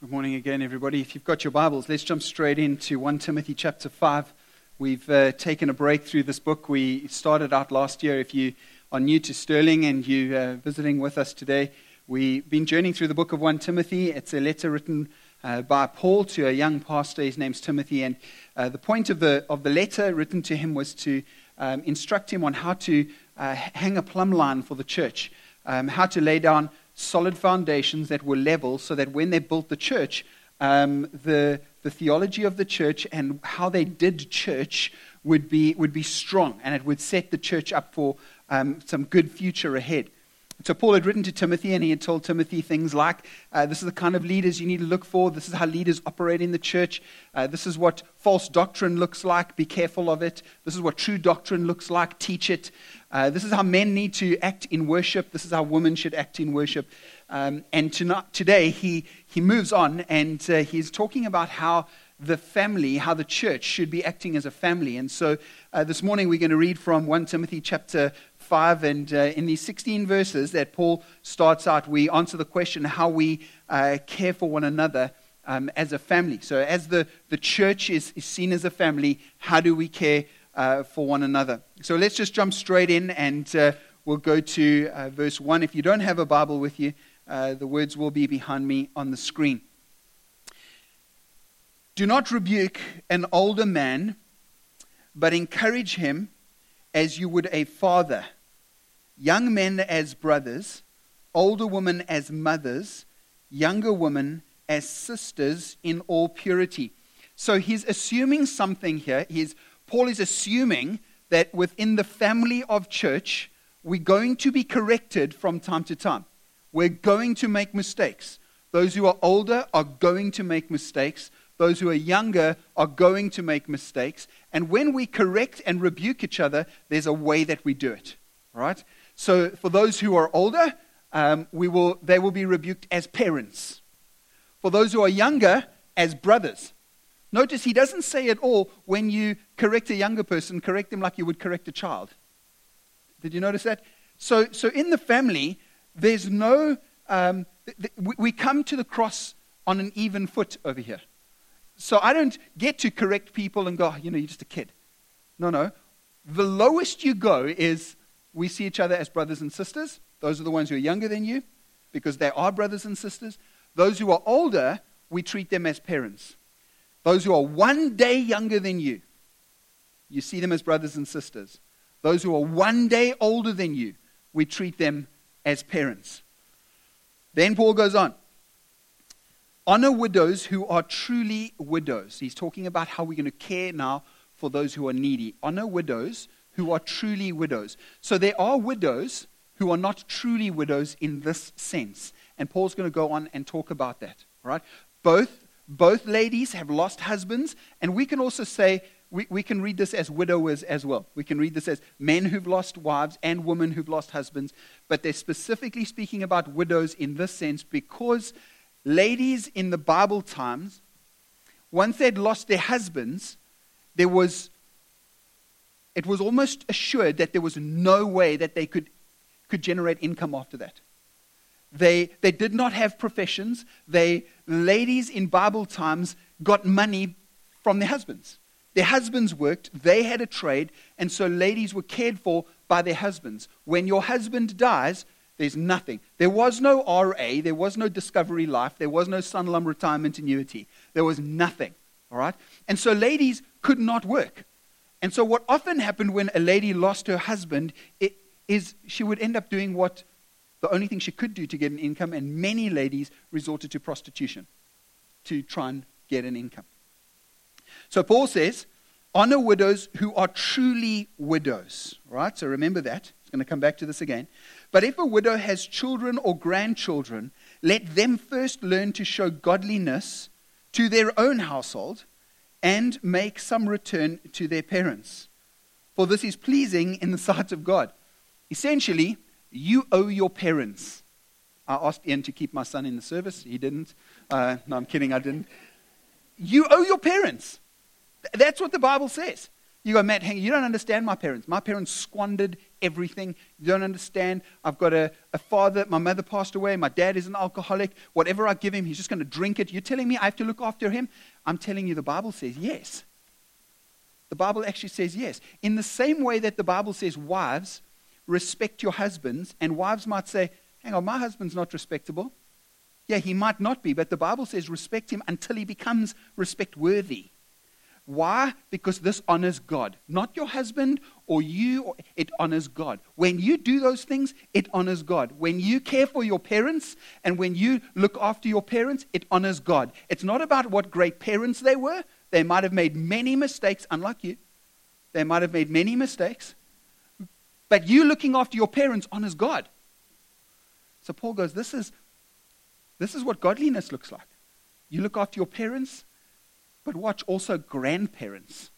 Good morning again, everybody. If you've got your Bibles, let's jump straight into 1 Timothy chapter 5. We've uh, taken a break through this book. We started out last year. If you are new to Sterling and you're uh, visiting with us today, we've been journeying through the book of 1 Timothy. It's a letter written uh, by Paul to a young pastor. His name's Timothy. And uh, the point of the, of the letter written to him was to um, instruct him on how to uh, hang a plumb line for the church, um, how to lay down solid foundations that were level so that when they built the church, um, the, the theology of the church and how they did church would be, would be strong and it would set the church up for um, some good future ahead. So, Paul had written to Timothy and he had told Timothy things like uh, this is the kind of leaders you need to look for. This is how leaders operate in the church. Uh, this is what false doctrine looks like. Be careful of it. This is what true doctrine looks like. Teach it. Uh, this is how men need to act in worship. This is how women should act in worship. Um, and tonight, today, he, he moves on and uh, he's talking about how the family, how the church should be acting as a family. And so uh, this morning we're going to read from 1 Timothy chapter 5. And uh, in these 16 verses that Paul starts out, we answer the question how we uh, care for one another um, as a family. So, as the, the church is, is seen as a family, how do we care uh, for one another? So, let's just jump straight in and uh, we'll go to uh, verse 1. If you don't have a Bible with you, uh, the words will be behind me on the screen. Do not rebuke an older man, but encourage him as you would a father young men as brothers, older women as mothers, younger women as sisters in all purity. So he's assuming something here. He's, Paul is assuming that within the family of church, we're going to be corrected from time to time. We're going to make mistakes. Those who are older are going to make mistakes. Those who are younger are going to make mistakes. And when we correct and rebuke each other, there's a way that we do it. Right? So for those who are older, um, we will, they will be rebuked as parents. For those who are younger, as brothers. Notice he doesn't say at all when you correct a younger person, correct them like you would correct a child. Did you notice that? So, so in the family, there's no, um, th- th- we come to the cross on an even foot over here. So I don't get to correct people and go, you know, you're just a kid. No, no. The lowest you go is we see each other as brothers and sisters. Those are the ones who are younger than you because they are brothers and sisters. Those who are older, we treat them as parents. Those who are one day younger than you, you see them as brothers and sisters. Those who are one day older than you, we treat them as parents. Then Paul goes on. Honor widows who are truly widows. He's talking about how we're going to care now for those who are needy. Honor widows who are truly widows. So there are widows who are not truly widows in this sense. And Paul's going to go on and talk about that. Right? Both, both ladies have lost husbands, and we can also say, we, we can read this as widowers as well. We can read this as men who've lost wives and women who've lost husbands, but they're specifically speaking about widows in this sense because ladies in the Bible times, once they'd lost their husbands, there was it was almost assured that there was no way that they could, could generate income after that. They, they did not have professions. They, ladies in Bible times got money from their husbands. Their husbands worked, they had a trade, and so ladies were cared for by their husbands. When your husband dies, there's nothing. There was no RA, there was no Discovery Life, there was no Sanlam retirement annuity. There was nothing. All right? And so ladies could not work. And so, what often happened when a lady lost her husband it, is she would end up doing what the only thing she could do to get an income, and many ladies resorted to prostitution to try and get an income. So, Paul says, honor widows who are truly widows. Right? So, remember that. It's going to come back to this again. But if a widow has children or grandchildren, let them first learn to show godliness to their own household and make some return to their parents. For this is pleasing in the sight of God. Essentially, you owe your parents. I asked Ian to keep my son in the service. He didn't. Uh, no, I'm kidding, I didn't. You owe your parents. That's what the Bible says. You go, Matt, hang, you don't understand my parents. My parents squandered everything. You don't understand. I've got a, a father, my mother passed away, my dad is an alcoholic. Whatever I give him, he's just going to drink it. You're telling me I have to look after him? I'm telling you, the Bible says yes. The Bible actually says yes. In the same way that the Bible says, wives, respect your husbands, and wives might say, hang on, my husband's not respectable. Yeah, he might not be, but the Bible says respect him until he becomes respect worthy. Why? Because this honors God. Not your husband or you, or, it honors God. When you do those things, it honors God. When you care for your parents and when you look after your parents, it honors God. It's not about what great parents they were. They might have made many mistakes, unlike you. They might have made many mistakes. But you looking after your parents honors God. So Paul goes, This is, this is what godliness looks like. You look after your parents, but watch also grandparents.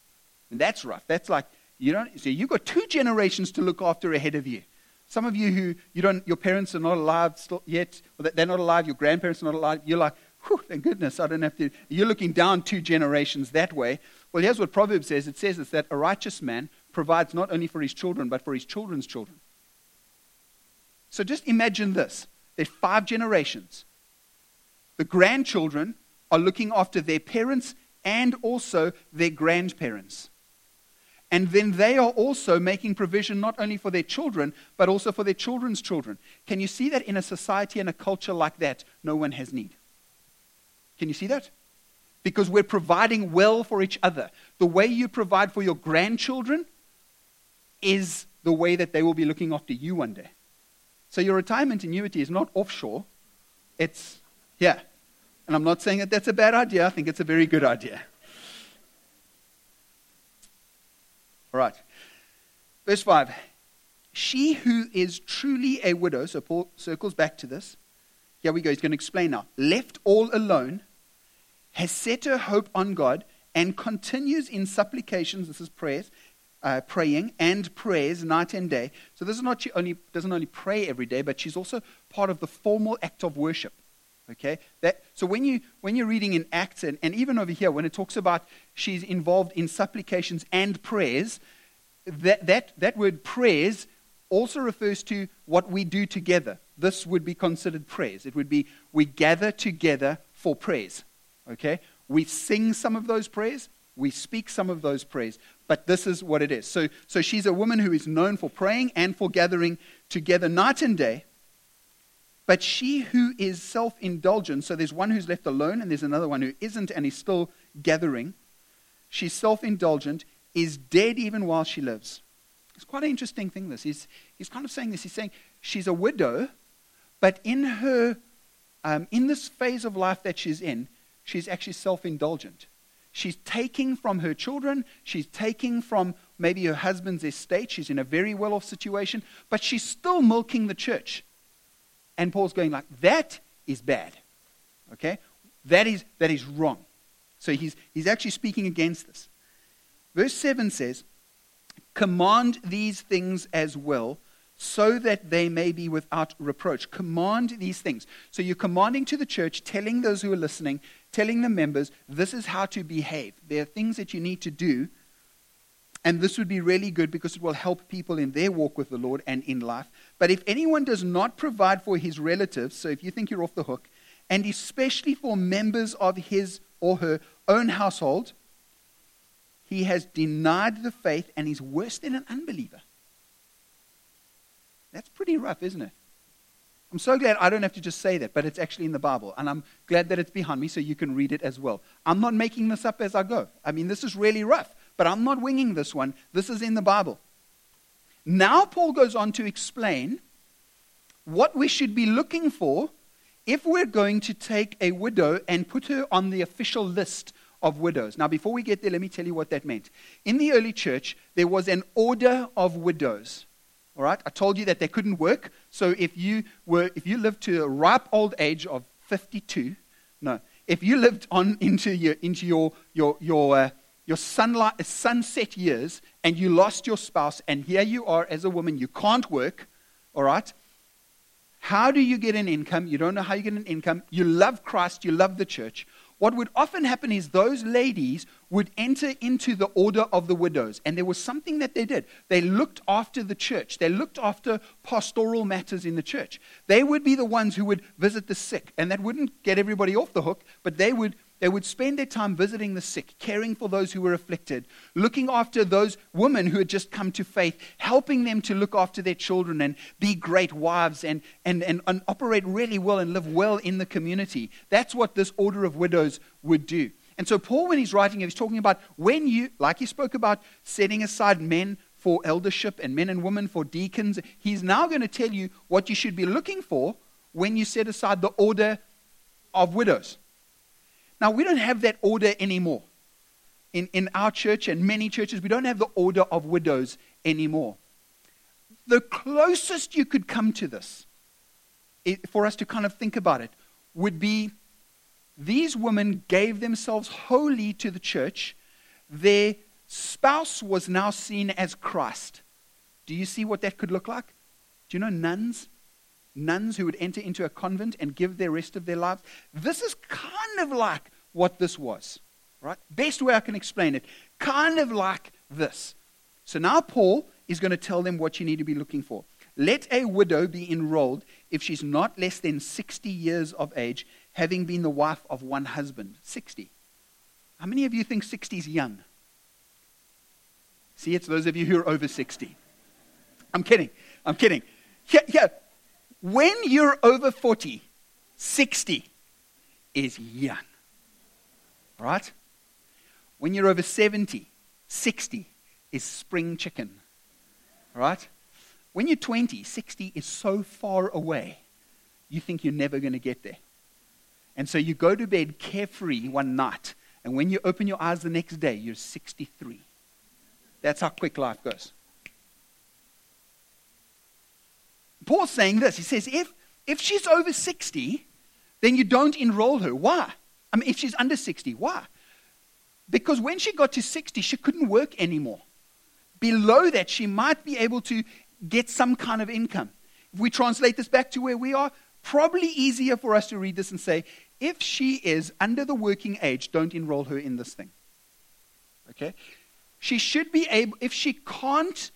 And that's rough. That's like, you don't, so you've got two generations to look after ahead of you. Some of you who you don't, your parents are not alive yet, or they're not alive, your grandparents are not alive, you're like, whew, thank goodness, I don't have to. You're looking down two generations that way. Well, here's what Proverbs says it says it's that a righteous man provides not only for his children, but for his children's children. So just imagine this there's five generations. The grandchildren are looking after their parents and also their grandparents. And then they are also making provision not only for their children, but also for their children's children. Can you see that in a society and a culture like that, no one has need? Can you see that? Because we're providing well for each other. The way you provide for your grandchildren is the way that they will be looking after you one day. So your retirement annuity is not offshore, it's here. And I'm not saying that that's a bad idea, I think it's a very good idea. All right. Verse 5. She who is truly a widow, so Paul circles back to this. Here we go. He's going to explain now. Left all alone, has set her hope on God, and continues in supplications. This is prayers uh, praying and prayers night and day. So this is not she only doesn't only pray every day, but she's also part of the formal act of worship. Okay, that, so when you when you're reading in Acts and, and even over here when it talks about she's involved in supplications and prayers, that that that word prayers also refers to what we do together. This would be considered prayers. It would be we gather together for prayers. Okay, we sing some of those prayers, we speak some of those prayers, but this is what it is. So, so she's a woman who is known for praying and for gathering together night and day. But she who is self indulgent, so there's one who's left alone and there's another one who isn't and is still gathering. She's self indulgent, is dead even while she lives. It's quite an interesting thing, this. He's, he's kind of saying this. He's saying she's a widow, but in her, um, in this phase of life that she's in, she's actually self indulgent. She's taking from her children, she's taking from maybe her husband's estate. She's in a very well off situation, but she's still milking the church. And Paul's going like, that is bad. Okay? That is, that is wrong. So he's, he's actually speaking against this. Verse 7 says, Command these things as well, so that they may be without reproach. Command these things. So you're commanding to the church, telling those who are listening, telling the members, this is how to behave. There are things that you need to do. And this would be really good because it will help people in their walk with the Lord and in life. But if anyone does not provide for his relatives, so if you think you're off the hook, and especially for members of his or her own household, he has denied the faith and is worse than an unbeliever. That's pretty rough, isn't it? I'm so glad I don't have to just say that, but it's actually in the Bible. And I'm glad that it's behind me so you can read it as well. I'm not making this up as I go. I mean, this is really rough, but I'm not winging this one. This is in the Bible. Now, Paul goes on to explain what we should be looking for if we're going to take a widow and put her on the official list of widows. Now, before we get there, let me tell you what that meant. In the early church, there was an order of widows. All right? I told you that they couldn't work. So if you were if you lived to a ripe old age of 52, no. If you lived on into your into your your your uh, your sunlight, sunset years and you lost your spouse and here you are as a woman you can't work, all right? How do you get an income? You don't know how you get an income. You love Christ, you love the church. What would often happen is those ladies would enter into the order of the widows. And there was something that they did. They looked after the church, they looked after pastoral matters in the church. They would be the ones who would visit the sick. And that wouldn't get everybody off the hook, but they would they would spend their time visiting the sick, caring for those who were afflicted, looking after those women who had just come to faith, helping them to look after their children and be great wives and, and, and, and operate really well and live well in the community. That's what this order of widows would do. And so, Paul, when he's writing, he's talking about when you, like he spoke about setting aside men for eldership and men and women for deacons, he's now going to tell you what you should be looking for when you set aside the order of widows. Now, we don't have that order anymore. In, in our church and many churches, we don't have the order of widows anymore. The closest you could come to this, it, for us to kind of think about it, would be these women gave themselves wholly to the church. Their spouse was now seen as Christ. Do you see what that could look like? Do you know nuns? Nuns who would enter into a convent and give their rest of their lives. This is kind of like what this was, right? Best way I can explain it. Kind of like this. So now Paul is going to tell them what you need to be looking for. Let a widow be enrolled if she's not less than 60 years of age, having been the wife of one husband. 60. How many of you think 60 is young? See, it's those of you who are over 60. I'm kidding. I'm kidding. Yeah, yeah. When you're over 40, 60 is young. Right? When you're over 70, 60 is spring chicken. Right? When you're 20, 60 is so far away, you think you're never going to get there. And so you go to bed carefree one night, and when you open your eyes the next day, you're 63. That's how quick life goes. Paul's saying this. He says, if, if she's over 60, then you don't enroll her. Why? I mean, if she's under 60, why? Because when she got to 60, she couldn't work anymore. Below that, she might be able to get some kind of income. If we translate this back to where we are, probably easier for us to read this and say, if she is under the working age, don't enroll her in this thing. Okay? She should be able, if she can't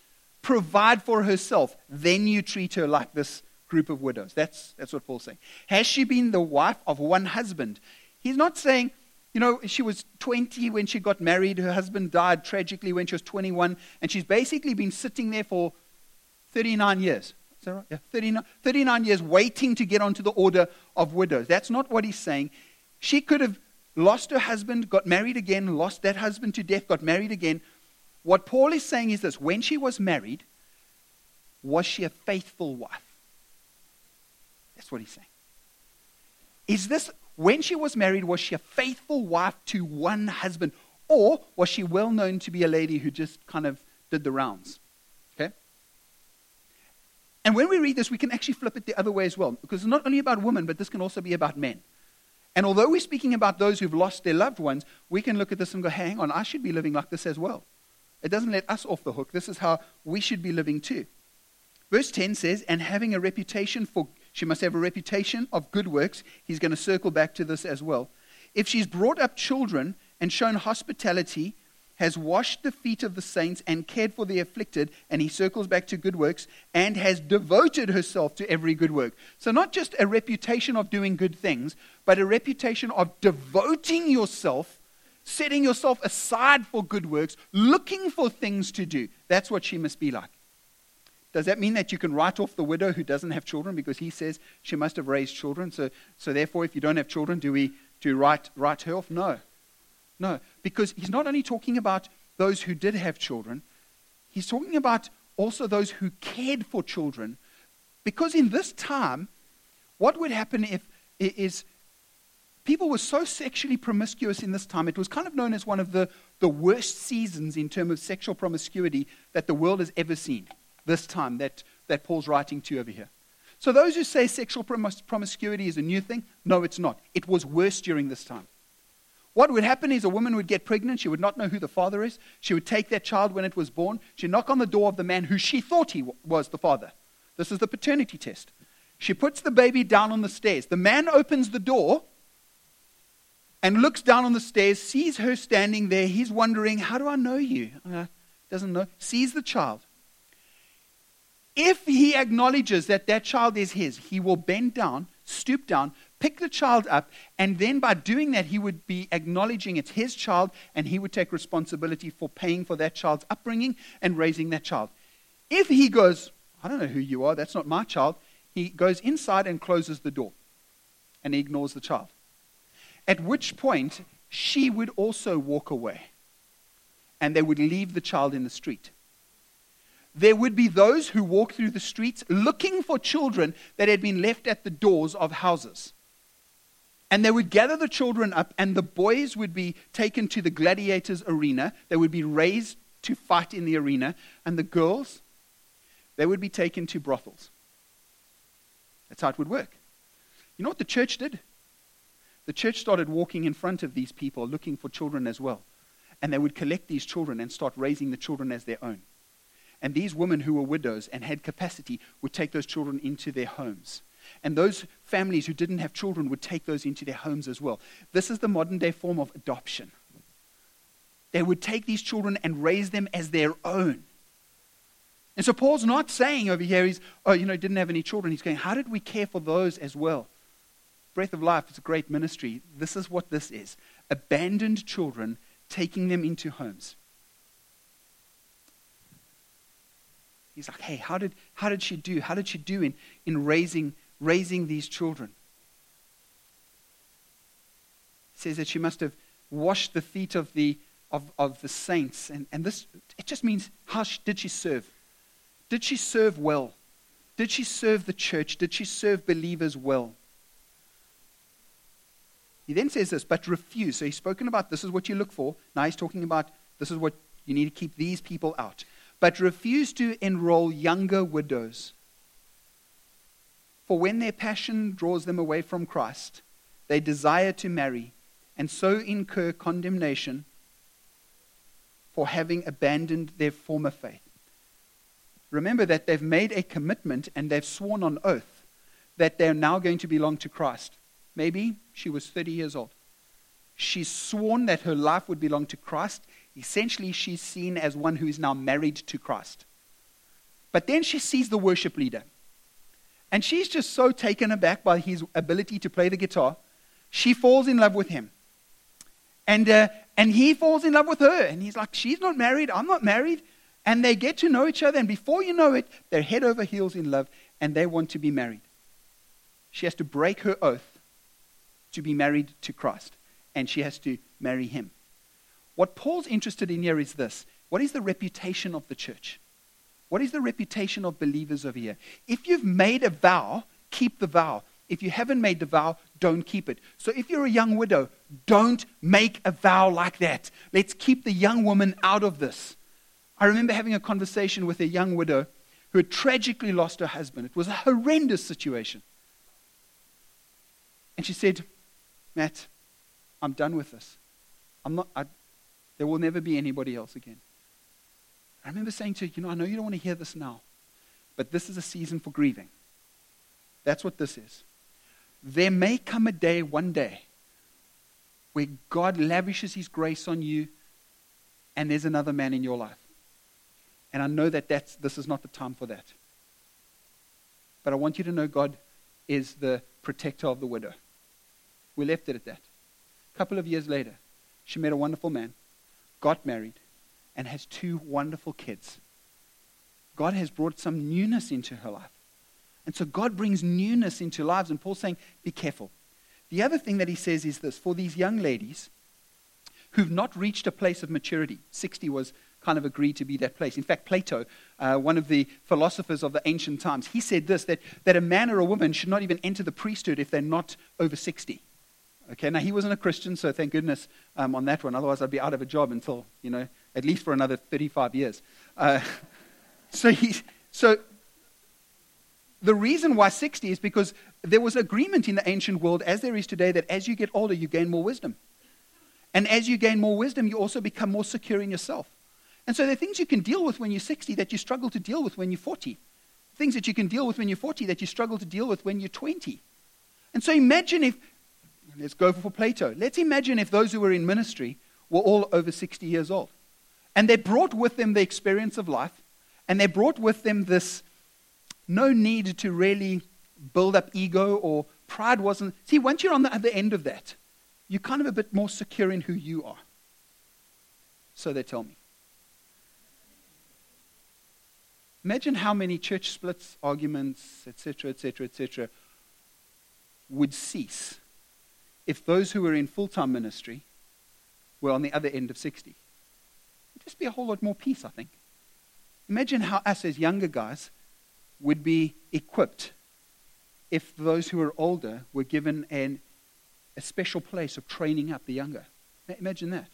provide for herself, then you treat her like this group of widows. That's, that's what Paul's saying. Has she been the wife of one husband? He's not saying, you know, she was 20 when she got married. Her husband died tragically when she was 21. And she's basically been sitting there for 39 years. Is that right? Yeah, 39, 39 years waiting to get onto the order of widows. That's not what he's saying. She could have lost her husband, got married again, lost that husband to death, got married again, what Paul is saying is this when she was married, was she a faithful wife? That's what he's saying. Is this, when she was married, was she a faithful wife to one husband? Or was she well known to be a lady who just kind of did the rounds? Okay? And when we read this, we can actually flip it the other way as well. Because it's not only about women, but this can also be about men. And although we're speaking about those who've lost their loved ones, we can look at this and go, hang on, I should be living like this as well. It doesn't let us off the hook. This is how we should be living too. Verse 10 says, and having a reputation for, she must have a reputation of good works. He's going to circle back to this as well. If she's brought up children and shown hospitality, has washed the feet of the saints and cared for the afflicted, and he circles back to good works, and has devoted herself to every good work. So, not just a reputation of doing good things, but a reputation of devoting yourself setting yourself aside for good works, looking for things to do. That's what she must be like. Does that mean that you can write off the widow who doesn't have children because he says she must have raised children? So, so therefore, if you don't have children, do we do write, write her off? No. No. Because he's not only talking about those who did have children, he's talking about also those who cared for children. Because in this time, what would happen if is people were so sexually promiscuous in this time. It was kind of known as one of the, the worst seasons in terms of sexual promiscuity that the world has ever seen, this time that, that Paul's writing to over here. So, those who say sexual promis- promiscuity is a new thing, no, it's not. It was worse during this time. What would happen is a woman would get pregnant. She would not know who the father is. She would take that child when it was born. She'd knock on the door of the man who she thought he w- was the father. This is the paternity test. She puts the baby down on the stairs. The man opens the door and looks down on the stairs, sees her standing there. He's wondering, How do I know you? Uh, doesn't know. Sees the child. If he acknowledges that that child is his, he will bend down, stoop down, pick the child up, and then by doing that, he would be acknowledging it's his child, and he would take responsibility for paying for that child's upbringing and raising that child. If he goes, I don't know who you are, that's not my child, he goes inside and closes the door, and he ignores the child. At which point, she would also walk away, and they would leave the child in the street there would be those who walk through the streets looking for children that had been left at the doors of houses. And they would gather the children up, and the boys would be taken to the gladiators' arena. They would be raised to fight in the arena. And the girls, they would be taken to brothels. That's how it would work. You know what the church did? The church started walking in front of these people looking for children as well. And they would collect these children and start raising the children as their own. And these women who were widows and had capacity would take those children into their homes. And those families who didn't have children would take those into their homes as well. This is the modern day form of adoption. They would take these children and raise them as their own. And so Paul's not saying over here, he's, oh, you know, didn't have any children. He's going, how did we care for those as well? Breath of Life is a great ministry. This is what this is abandoned children, taking them into homes. He's like, hey, how did, how did she do? How did she do in, in raising raising these children. It says that she must have washed the feet of the, of, of the saints. And, and this, it just means how she, did she serve? Did she serve well? Did she serve the church? Did she serve believers well? He then says this, but refuse. So he's spoken about this is what you look for. Now he's talking about this is what you need to keep these people out. But refuse to enroll younger widows for when their passion draws them away from Christ, they desire to marry and so incur condemnation for having abandoned their former faith. Remember that they've made a commitment and they've sworn on oath that they're now going to belong to Christ. Maybe she was 30 years old. She's sworn that her life would belong to Christ. Essentially, she's seen as one who is now married to Christ. But then she sees the worship leader. And she's just so taken aback by his ability to play the guitar. She falls in love with him. And, uh, and he falls in love with her. And he's like, She's not married. I'm not married. And they get to know each other. And before you know it, they're head over heels in love and they want to be married. She has to break her oath to be married to Christ. And she has to marry him. What Paul's interested in here is this what is the reputation of the church? What is the reputation of believers over here? If you've made a vow, keep the vow. If you haven't made the vow, don't keep it. So if you're a young widow, don't make a vow like that. Let's keep the young woman out of this. I remember having a conversation with a young widow who had tragically lost her husband. It was a horrendous situation. And she said, Matt, I'm done with this. I'm not, I, there will never be anybody else again. I remember saying to her, you know, I know you don't want to hear this now, but this is a season for grieving. That's what this is. There may come a day, one day, where God lavishes his grace on you and there's another man in your life. And I know that that's, this is not the time for that. But I want you to know God is the protector of the widow. We left it at that. A couple of years later, she met a wonderful man, got married, and has two wonderful kids. God has brought some newness into her life. And so God brings newness into lives. And Paul's saying, be careful. The other thing that he says is this for these young ladies who've not reached a place of maturity, 60 was kind of agreed to be that place. In fact, Plato, uh, one of the philosophers of the ancient times, he said this that, that a man or a woman should not even enter the priesthood if they're not over 60. Okay, now he wasn't a Christian, so thank goodness um, on that one. Otherwise, I'd be out of a job until, you know, at least for another 35 years. Uh, so, he, so the reason why 60 is because there was agreement in the ancient world, as there is today, that as you get older, you gain more wisdom. And as you gain more wisdom, you also become more secure in yourself. And so there are things you can deal with when you're 60 that you struggle to deal with when you're 40. Things that you can deal with when you're 40 that you struggle to deal with when you're 20. And so imagine if, Let's go for Plato. Let's imagine if those who were in ministry were all over 60 years old. And they brought with them the experience of life, and they brought with them this no need to really build up ego or pride wasn't. See, once you're on the other end of that, you're kind of a bit more secure in who you are. So they tell me. Imagine how many church splits, arguments, etc., etc., etc., would cease if those who were in full time ministry were on the other end of 60. It'd just be a whole lot more peace, I think. Imagine how us as younger guys would be equipped if those who are older were given an, a special place of training up the younger. Imagine that.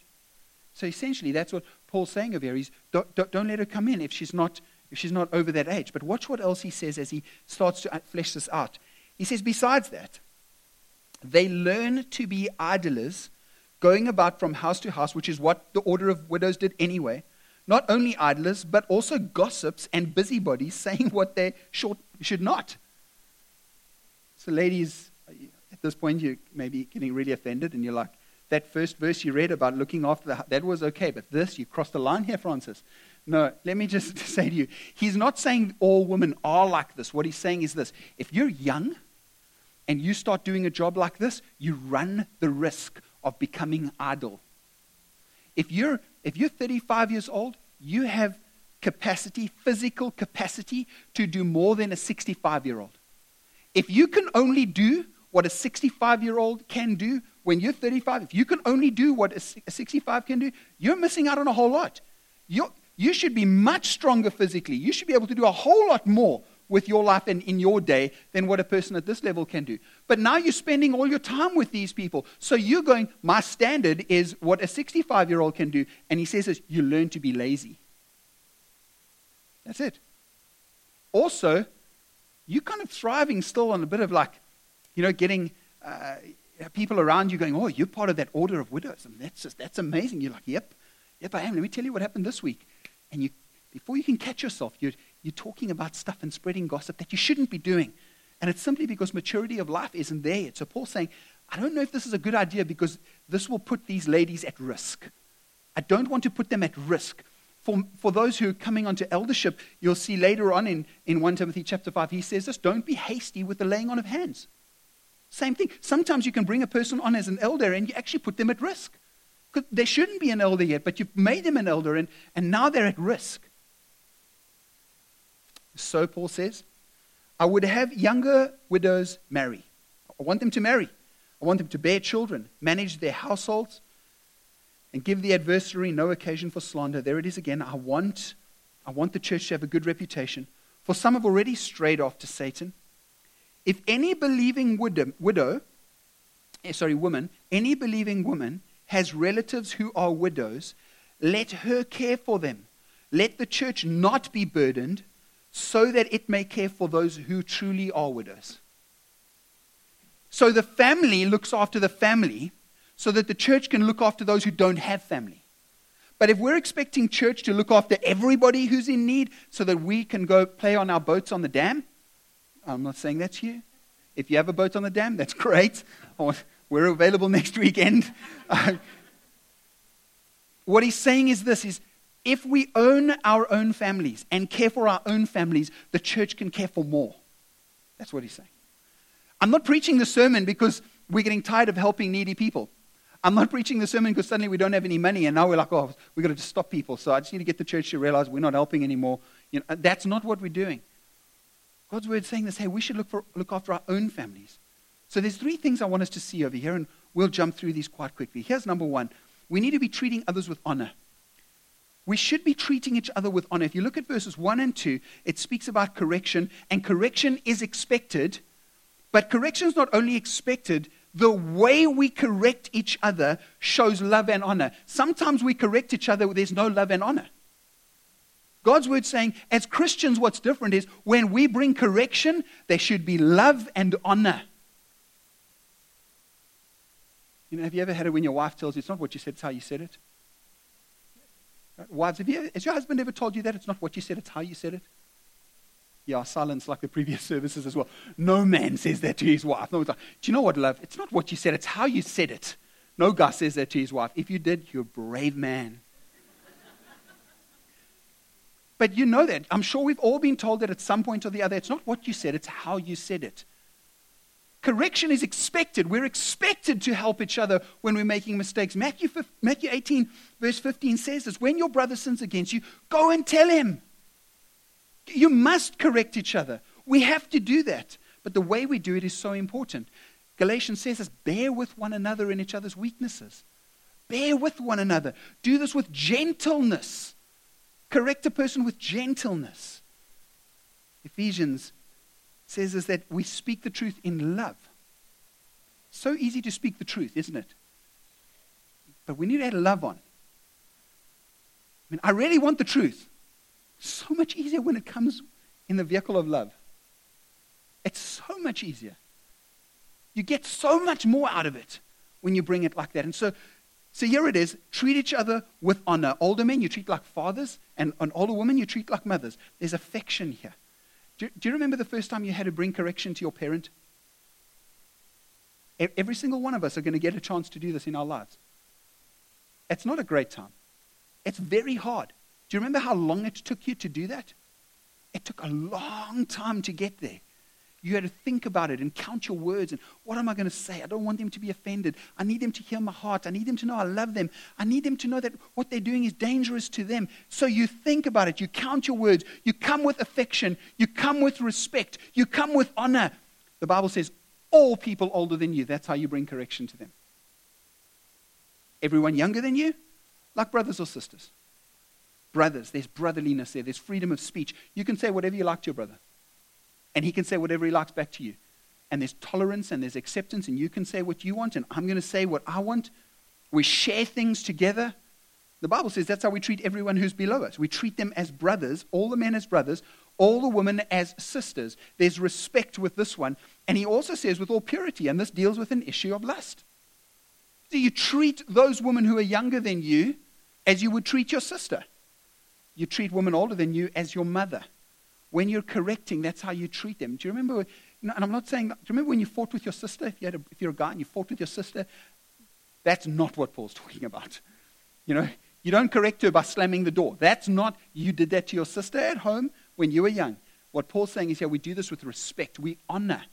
So essentially, that's what Paul's saying over here. He's, don't, don't, don't let her come in if she's, not, if she's not over that age. But watch what else he says as he starts to uh, flesh this out. He says, besides that, they learn to be idlers, going about from house to house, which is what the order of widows did anyway. Not only idlers, but also gossips and busybodies saying what they should not. So, ladies, at this point, you may be getting really offended, and you're like, that first verse you read about looking after the that was okay, but this, you crossed the line here, Francis. No, let me just say to you, he's not saying all women are like this. What he's saying is this if you're young and you start doing a job like this, you run the risk of becoming idle. If you're, if you're 35 years old, you have capacity, physical capacity, to do more than a 65 year old. If you can only do what a 65 year old can do when you're 35, if you can only do what a 65 can do, you're missing out on a whole lot. you you should be much stronger physically. You should be able to do a whole lot more with your life and in your day than what a person at this level can do. But now you're spending all your time with these people. So you're going, my standard is what a 65 year old can do. And he says this you learn to be lazy. That's it. Also, you're kind of thriving still on a bit of like, you know, getting uh, people around you going, oh, you're part of that order of widows. And that's, just, that's amazing. You're like, yep, yep, I am. Let me tell you what happened this week. And you, before you can catch yourself, you're, you're talking about stuff and spreading gossip that you shouldn't be doing. And it's simply because maturity of life isn't there yet. So Paul's saying, I don't know if this is a good idea because this will put these ladies at risk. I don't want to put them at risk. For, for those who are coming onto eldership, you'll see later on in, in 1 Timothy chapter 5, he says this don't be hasty with the laying on of hands. Same thing. Sometimes you can bring a person on as an elder and you actually put them at risk. They shouldn't be an elder yet, but you've made them an elder and, and now they're at risk. So Paul says, I would have younger widows marry. I want them to marry. I want them to bear children, manage their households, and give the adversary no occasion for slander. There it is again. I want, I want the church to have a good reputation. For some have already strayed off to Satan. If any believing widow, widow eh, sorry, woman, any believing woman has relatives who are widows, let her care for them. Let the church not be burdened so that it may care for those who truly are widows. So the family looks after the family so that the church can look after those who don't have family. But if we're expecting church to look after everybody who's in need so that we can go play on our boats on the dam, I'm not saying that's you. If you have a boat on the dam, that's great. We're available next weekend. Uh, what he's saying is this is if we own our own families and care for our own families, the church can care for more. That's what he's saying. I'm not preaching the sermon because we're getting tired of helping needy people. I'm not preaching the sermon because suddenly we don't have any money and now we're like, oh, we've got to just stop people. So I just need to get the church to realize we're not helping anymore. You know, that's not what we're doing. God's word saying this hey, we should look, for, look after our own families. So there's three things I want us to see over here, and we'll jump through these quite quickly. Here's number one we need to be treating others with honor we should be treating each other with honor. If you look at verses 1 and 2, it speaks about correction, and correction is expected, but correction is not only expected, the way we correct each other shows love and honor. Sometimes we correct each other, there's no love and honor. God's word saying, as Christians, what's different is when we bring correction, there should be love and honor. You know, have you ever had it when your wife tells you it's not what you said, it's how you said it? Wives, have you, has your husband ever told you that? It's not what you said, it's how you said it. Yeah, silence like the previous services as well. No man says that to his wife. No one's like, Do you know what, love? It's not what you said, it's how you said it. No guy says that to his wife. If you did, you're a brave man. but you know that. I'm sure we've all been told that at some point or the other. It's not what you said, it's how you said it. Correction is expected. We're expected to help each other when we're making mistakes. Matthew, Matthew 18, verse 15 says this When your brother sins against you, go and tell him. You must correct each other. We have to do that. But the way we do it is so important. Galatians says this bear with one another in each other's weaknesses. Bear with one another. Do this with gentleness. Correct a person with gentleness. Ephesians says is that we speak the truth in love. So easy to speak the truth, isn't it? But we need to add love on. I mean, I really want the truth. So much easier when it comes in the vehicle of love. It's so much easier. You get so much more out of it when you bring it like that. And so, so here it is treat each other with honor. Older men, you treat like fathers, and an older woman, you treat like mothers. There's affection here. Do, do you remember the first time you had to bring correction to your parent? Every single one of us are going to get a chance to do this in our lives. It's not a great time. It's very hard. Do you remember how long it took you to do that? It took a long time to get there. You had to think about it and count your words and what am I going to say? I don't want them to be offended. I need them to hear my heart. I need them to know I love them. I need them to know that what they're doing is dangerous to them. So you think about it. You count your words. You come with affection. You come with respect. You come with honor. The Bible says, all people older than you, that's how you bring correction to them. Everyone younger than you, like brothers or sisters. Brothers, there's brotherliness there. There's freedom of speech. You can say whatever you like to your brother. And he can say whatever he likes back to you. And there's tolerance and there's acceptance, and you can say what you want, and I'm going to say what I want. We share things together. The Bible says that's how we treat everyone who's below us. We treat them as brothers, all the men as brothers, all the women as sisters. There's respect with this one. And he also says with all purity, and this deals with an issue of lust. So you treat those women who are younger than you as you would treat your sister. You treat women older than you as your mother. When you're correcting, that's how you treat them. Do you remember? and I'm not saying, do you remember when you fought with your sister? If, you had a, if you're a guy and you fought with your sister, that's not what Paul's talking about. You know, you don't correct her by slamming the door. That's not, you did that to your sister at home when you were young. What Paul's saying is here, we do this with respect. We honor.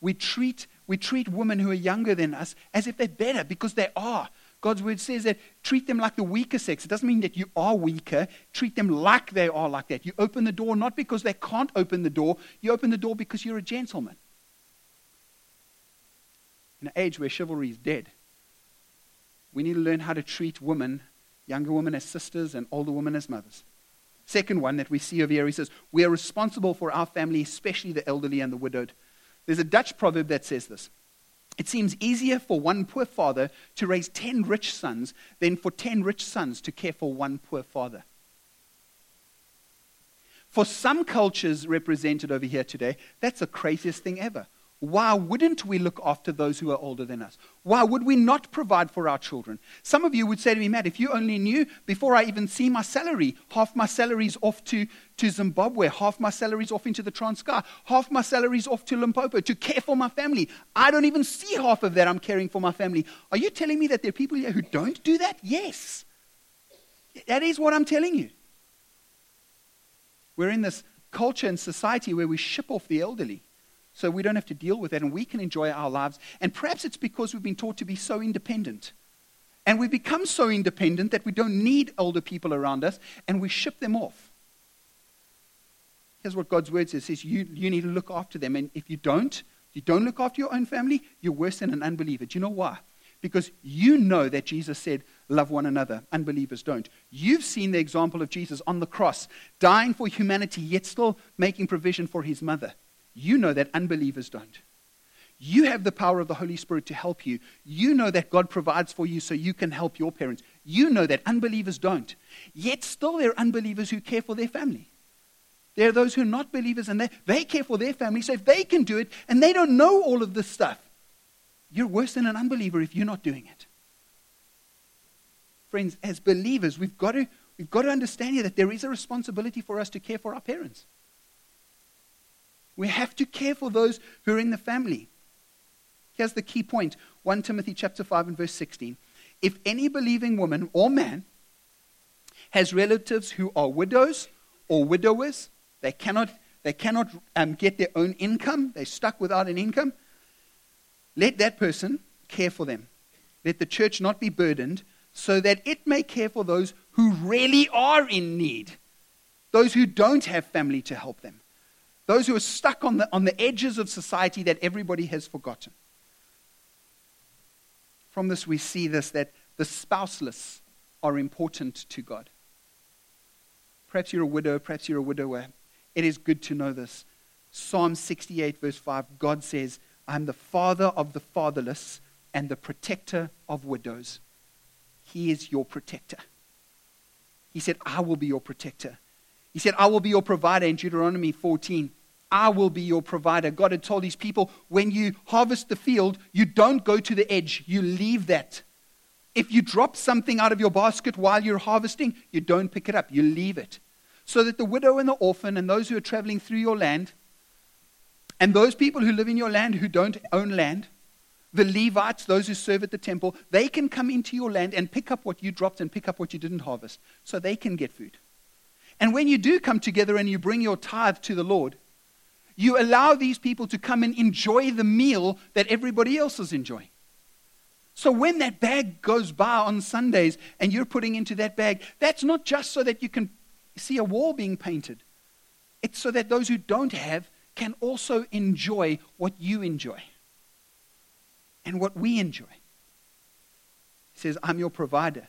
We treat, we treat women who are younger than us as if they're better because they are. God's word says that treat them like the weaker sex. It doesn't mean that you are weaker. Treat them like they are like that. You open the door not because they can't open the door, you open the door because you're a gentleman. In an age where chivalry is dead, we need to learn how to treat women, younger women as sisters and older women as mothers. Second one that we see over here, he says, We are responsible for our family, especially the elderly and the widowed. There's a Dutch proverb that says this it seems easier for one poor father to raise 10 rich sons than for 10 rich sons to care for one poor father. For some cultures represented over here today, that's the craziest thing ever. Why wouldn't we look after those who are older than us? Why would we not provide for our children? Some of you would say to me, Matt, if you only knew before I even see my salary, half my salary is off to, to Zimbabwe, half my salary is off into the Transkei, half my salary is off to Limpopo to care for my family. I don't even see half of that I'm caring for my family. Are you telling me that there are people here who don't do that? Yes. That is what I'm telling you. We're in this culture and society where we ship off the elderly so we don't have to deal with that and we can enjoy our lives. And perhaps it's because we've been taught to be so independent. And we become so independent that we don't need older people around us and we ship them off. Here's what God's word says, says you, you need to look after them. And if you don't, you don't look after your own family, you're worse than an unbeliever. Do you know why? Because you know that Jesus said, Love one another. Unbelievers don't. You've seen the example of Jesus on the cross, dying for humanity, yet still making provision for his mother. You know that unbelievers don't. You have the power of the Holy Spirit to help you. You know that God provides for you so you can help your parents. You know that unbelievers don't. Yet still there are unbelievers who care for their family. There are those who are not believers and they, they care for their family. So if they can do it and they don't know all of this stuff, you're worse than an unbeliever if you're not doing it. Friends, as believers, we've got to, we've got to understand here that there is a responsibility for us to care for our parents. We have to care for those who are in the family. Here's the key point 1 Timothy chapter 5 and verse 16. If any believing woman or man has relatives who are widows or widowers, they cannot, they cannot um, get their own income, they're stuck without an income, let that person care for them. Let the church not be burdened, so that it may care for those who really are in need, those who don't have family to help them, those who are stuck on the, on the edges of society that everybody has forgotten. From this, we see this that the spouseless are important to God. Perhaps you're a widow, perhaps you're a widower. It is good to know this. Psalm 68, verse 5, God says, I'm the father of the fatherless and the protector of widows. He is your protector. He said, I will be your protector. He said, I will be your provider in Deuteronomy 14. I will be your provider. God had told these people, when you harvest the field, you don't go to the edge, you leave that. If you drop something out of your basket while you're harvesting, you don't pick it up, you leave it. So that the widow and the orphan and those who are traveling through your land, and those people who live in your land who don't own land, the Levites, those who serve at the temple, they can come into your land and pick up what you dropped and pick up what you didn't harvest, so they can get food. And when you do come together and you bring your tithe to the Lord, you allow these people to come and enjoy the meal that everybody else is enjoying. So when that bag goes by on Sundays and you're putting into that bag, that's not just so that you can see a wall being painted. It's so that those who don't have can also enjoy what you enjoy and what we enjoy. He says, I'm your provider.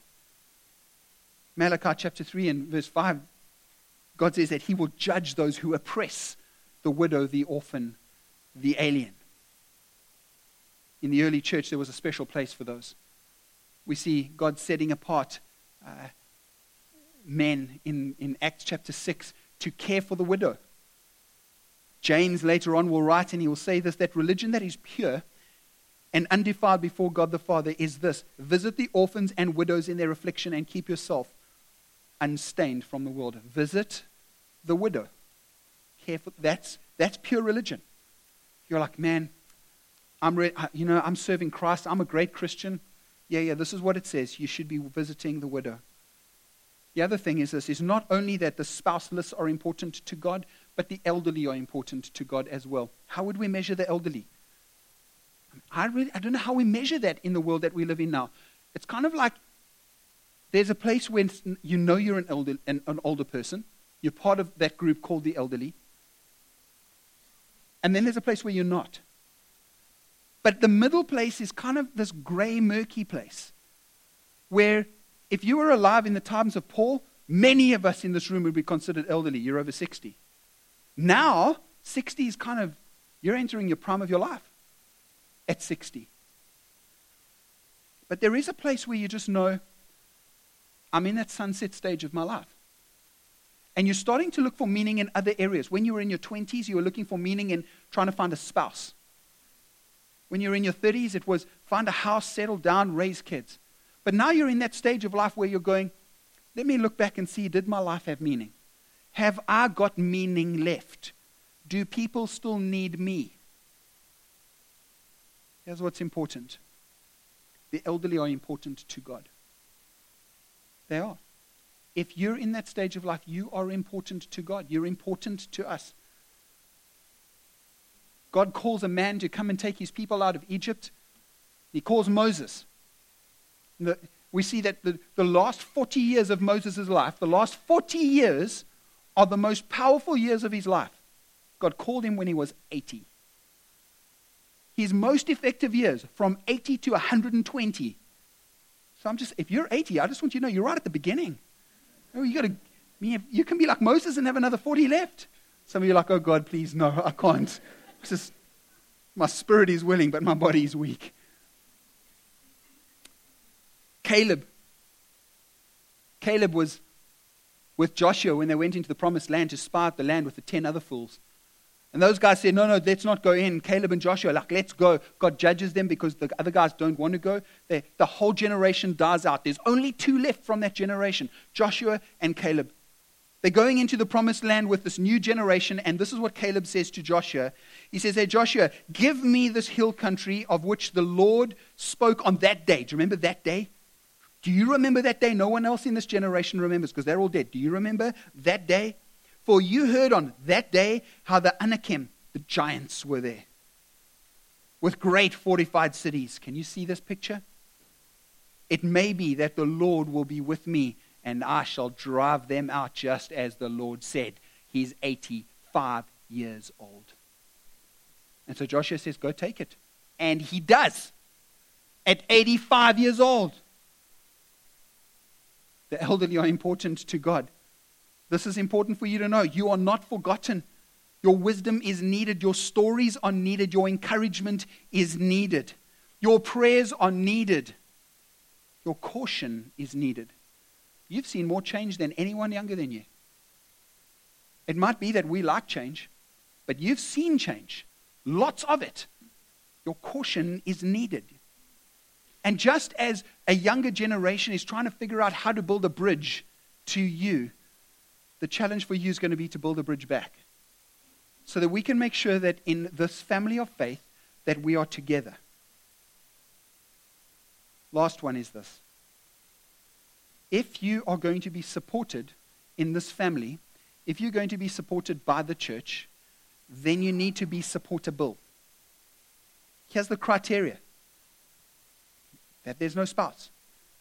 Malachi chapter 3 and verse 5, God says that He will judge those who oppress the widow, the orphan, the alien. In the early church, there was a special place for those. We see God setting apart uh, men in, in Acts chapter 6 to care for the widow. James later on will write and he will say this that religion that is pure and undefiled before God the Father is this visit the orphans and widows in their affliction and keep yourself unstained from the world. Visit the widow. Careful. That's, that's pure religion. You're like, man, I'm re- you know, I'm serving Christ. I'm a great Christian. Yeah, yeah, this is what it says. You should be visiting the widow. The other thing is this is not only that the spouseless are important to God, but the elderly are important to God as well. How would we measure the elderly? I, really, I don't know how we measure that in the world that we live in now. It's kind of like there's a place where you know you're an, elder, an, an older person. You're part of that group called the elderly. And then there's a place where you're not. But the middle place is kind of this gray, murky place where if you were alive in the times of Paul, many of us in this room would be considered elderly. You're over 60. Now, 60 is kind of, you're entering your prime of your life at 60. But there is a place where you just know, I'm in that sunset stage of my life. And you're starting to look for meaning in other areas. When you were in your 20s, you were looking for meaning in trying to find a spouse. When you're in your 30s, it was find a house, settle down, raise kids. But now you're in that stage of life where you're going, let me look back and see did my life have meaning? Have I got meaning left? Do people still need me? Here's what's important the elderly are important to God. They are. If you're in that stage of life, you are important to God. You're important to us. God calls a man to come and take his people out of Egypt. He calls Moses. The, we see that the, the last 40 years of Moses' life, the last 40 years are the most powerful years of his life. God called him when he was 80 his most effective years from 80 to 120. So I'm just, if you're 80, I just want you to know you're right at the beginning. Oh, you got to, you can be like Moses and have another 40 left. Some of you are like, oh God, please, no, I can't. It's just, my spirit is willing, but my body is weak. Caleb. Caleb was with Joshua when they went into the promised land to spy out the land with the 10 other fools. And those guys said, no, no, let's not go in. Caleb and Joshua, like, let's go. God judges them because the other guys don't want to go. They, the whole generation dies out. There's only two left from that generation Joshua and Caleb. They're going into the promised land with this new generation, and this is what Caleb says to Joshua. He says, Hey, Joshua, give me this hill country of which the Lord spoke on that day. Do you remember that day? Do you remember that day? No one else in this generation remembers because they're all dead. Do you remember that day? For you heard on that day how the Anakim, the giants, were there with great fortified cities. Can you see this picture? It may be that the Lord will be with me and I shall drive them out just as the Lord said. He's 85 years old. And so Joshua says, Go take it. And he does at 85 years old. The elderly are important to God. This is important for you to know. You are not forgotten. Your wisdom is needed. Your stories are needed. Your encouragement is needed. Your prayers are needed. Your caution is needed. You've seen more change than anyone younger than you. It might be that we like change, but you've seen change, lots of it. Your caution is needed. And just as a younger generation is trying to figure out how to build a bridge to you, the challenge for you is going to be to build a bridge back. So that we can make sure that in this family of faith that we are together. Last one is this if you are going to be supported in this family, if you're going to be supported by the church, then you need to be supportable. Here's the criteria that there's no spouse.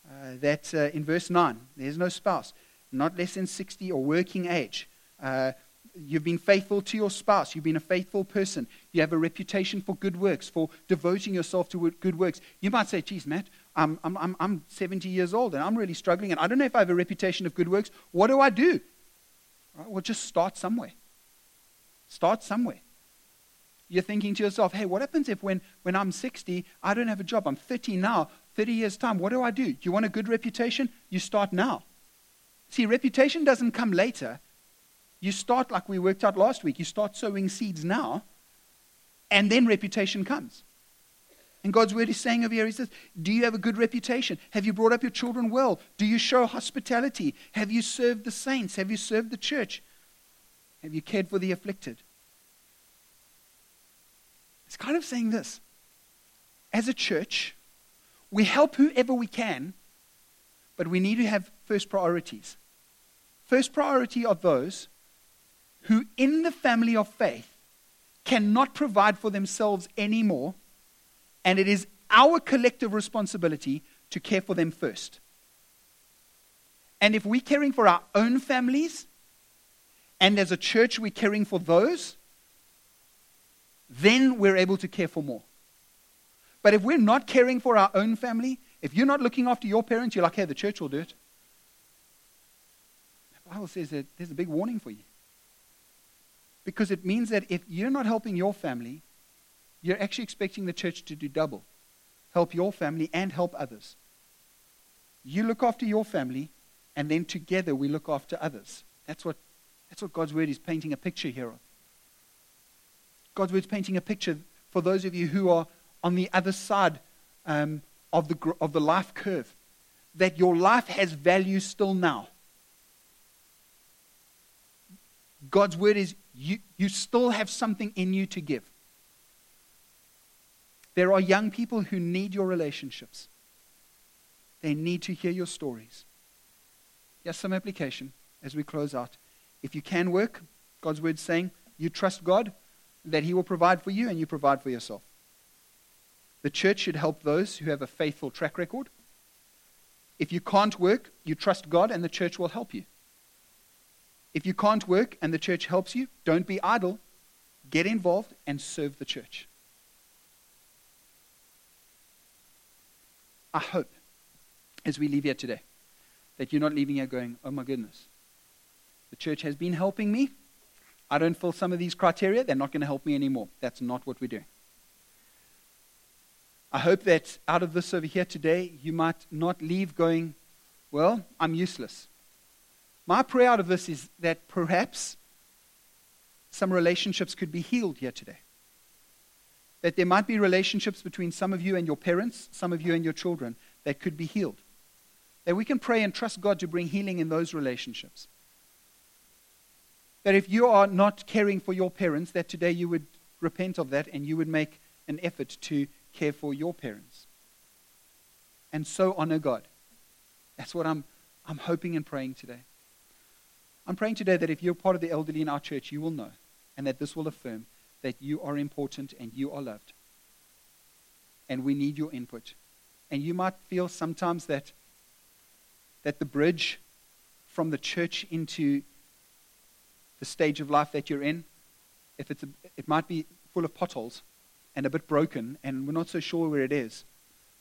Uh, that uh, in verse 9, there's no spouse, not less than 60 or working age. Uh, you've been faithful to your spouse. You've been a faithful person. You have a reputation for good works, for devoting yourself to good works. You might say, geez, Matt, I'm, I'm, I'm 70 years old and I'm really struggling and I don't know if I have a reputation of good works. What do I do? Right, well, just start somewhere. Start somewhere. You're thinking to yourself, hey, what happens if when, when I'm 60, I don't have a job? I'm 30 now, 30 years' time. What do I do? Do you want a good reputation? You start now. See, reputation doesn't come later. You start like we worked out last week. You start sowing seeds now, and then reputation comes. And God's word is saying over here, He says, Do you have a good reputation? Have you brought up your children well? Do you show hospitality? Have you served the saints? Have you served the church? Have you cared for the afflicted? It's kind of saying this. As a church, we help whoever we can, but we need to have first priorities. First priority are those who, in the family of faith, cannot provide for themselves anymore and it is our collective responsibility to care for them first. And if we're caring for our own families, and as a church we're caring for those, then we're able to care for more. But if we're not caring for our own family, if you're not looking after your parents, you're like, hey, the church will do it. The Bible says that there's a big warning for you. Because it means that if you're not helping your family, you're actually expecting the church to do double help your family and help others. You look after your family, and then together we look after others. That's what, that's what God's word is painting a picture here of. God's word is painting a picture for those of you who are on the other side um, of, the, of the life curve, that your life has value still now. God's word is you, you still have something in you to give. There are young people who need your relationships. They need to hear your stories. Here's some application as we close out. If you can work, God's word saying you trust God, that He will provide for you and you provide for yourself. The church should help those who have a faithful track record. If you can't work, you trust God and the church will help you. If you can't work and the church helps you, don't be idle. Get involved and serve the church. I hope, as we leave here today, that you're not leaving here going, oh my goodness, the church has been helping me. I don't fill some of these criteria. They're not going to help me anymore. That's not what we're doing. I hope that out of this over here today, you might not leave going, well, I'm useless. My prayer out of this is that perhaps some relationships could be healed here today that there might be relationships between some of you and your parents, some of you and your children, that could be healed. That we can pray and trust God to bring healing in those relationships. That if you are not caring for your parents, that today you would repent of that and you would make an effort to care for your parents. And so honor God. That's what I'm, I'm hoping and praying today. I'm praying today that if you're part of the elderly in our church, you will know, and that this will affirm that you are important and you are loved. And we need your input. And you might feel sometimes that, that the bridge from the church into the stage of life that you're in, if it's a, it might be full of potholes and a bit broken, and we're not so sure where it is.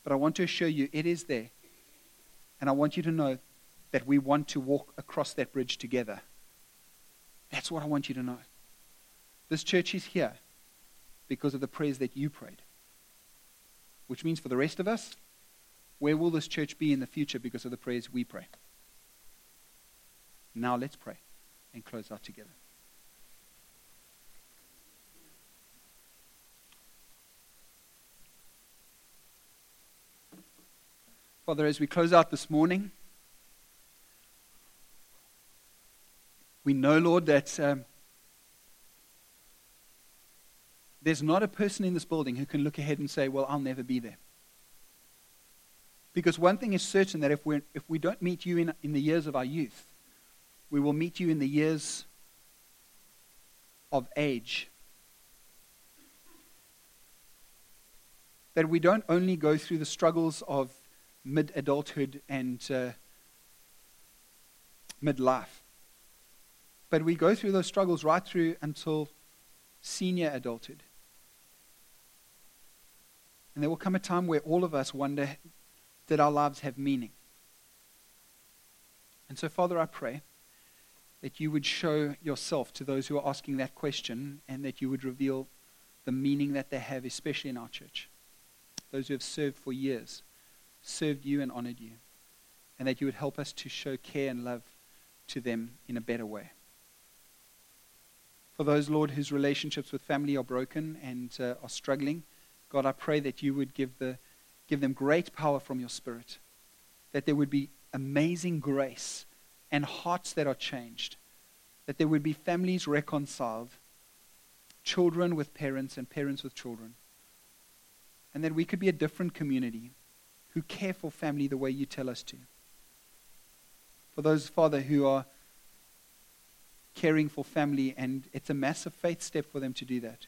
But I want to assure you it is there. And I want you to know that we want to walk across that bridge together. That's what I want you to know. This church is here because of the prayers that you prayed. Which means for the rest of us, where will this church be in the future because of the prayers we pray? Now let's pray and close out together. Father, as we close out this morning, we know, Lord, that um, there's not a person in this building who can look ahead and say, Well, I'll never be there. Because one thing is certain that if, we if we don't meet you in, in the years of our youth, we will meet you in the years of age. That we don't only go through the struggles of mid adulthood and uh, midlife. But we go through those struggles right through until senior adulthood. And there will come a time where all of us wonder did our lives have meaning? And so, Father, I pray that you would show yourself to those who are asking that question and that you would reveal the meaning that they have, especially in our church. Those who have served for years served you and honored you, and that you would help us to show care and love to them in a better way. For those, Lord, whose relationships with family are broken and uh, are struggling, God, I pray that you would give, the, give them great power from your Spirit, that there would be amazing grace and hearts that are changed, that there would be families reconciled, children with parents and parents with children, and that we could be a different community who care for family the way you tell us to. For those, Father, who are caring for family, and it's a massive faith step for them to do that.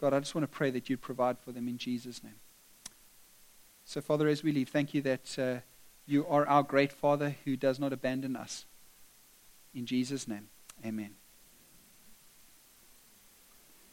God, I just want to pray that you'd provide for them in Jesus' name. So, Father, as we leave, thank you that uh, you are our great Father who does not abandon us. In Jesus' name, amen.